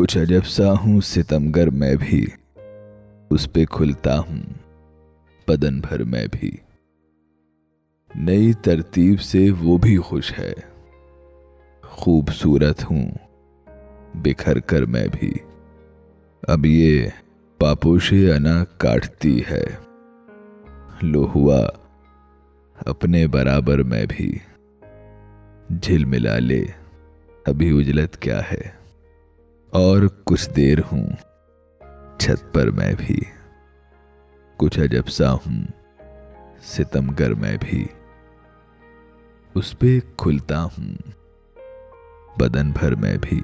کچھ عجب سا ہوں ستمگر میں بھی۔ اس پہ کھلتا ہوں، بدن بھر میں بھی۔ نئی ترتیب سے وہ بھی خوش ہے۔ خوبصورت ہوں، بکھر کر میں بھی۔ اب یہ پاپوش انا کاٹتی ہے۔ لو ہوا اپنے برابر میں بھی۔ جھل ملا لے، ابھی اجلت کیا ہے؟ اور کچھ دیر ہوں، چھت پر میں بھی۔ کچھ عجب سا ہوں، ستم گر میں بھی۔ اس پہ کھلتا ہوں، بدن بھر میں بھی۔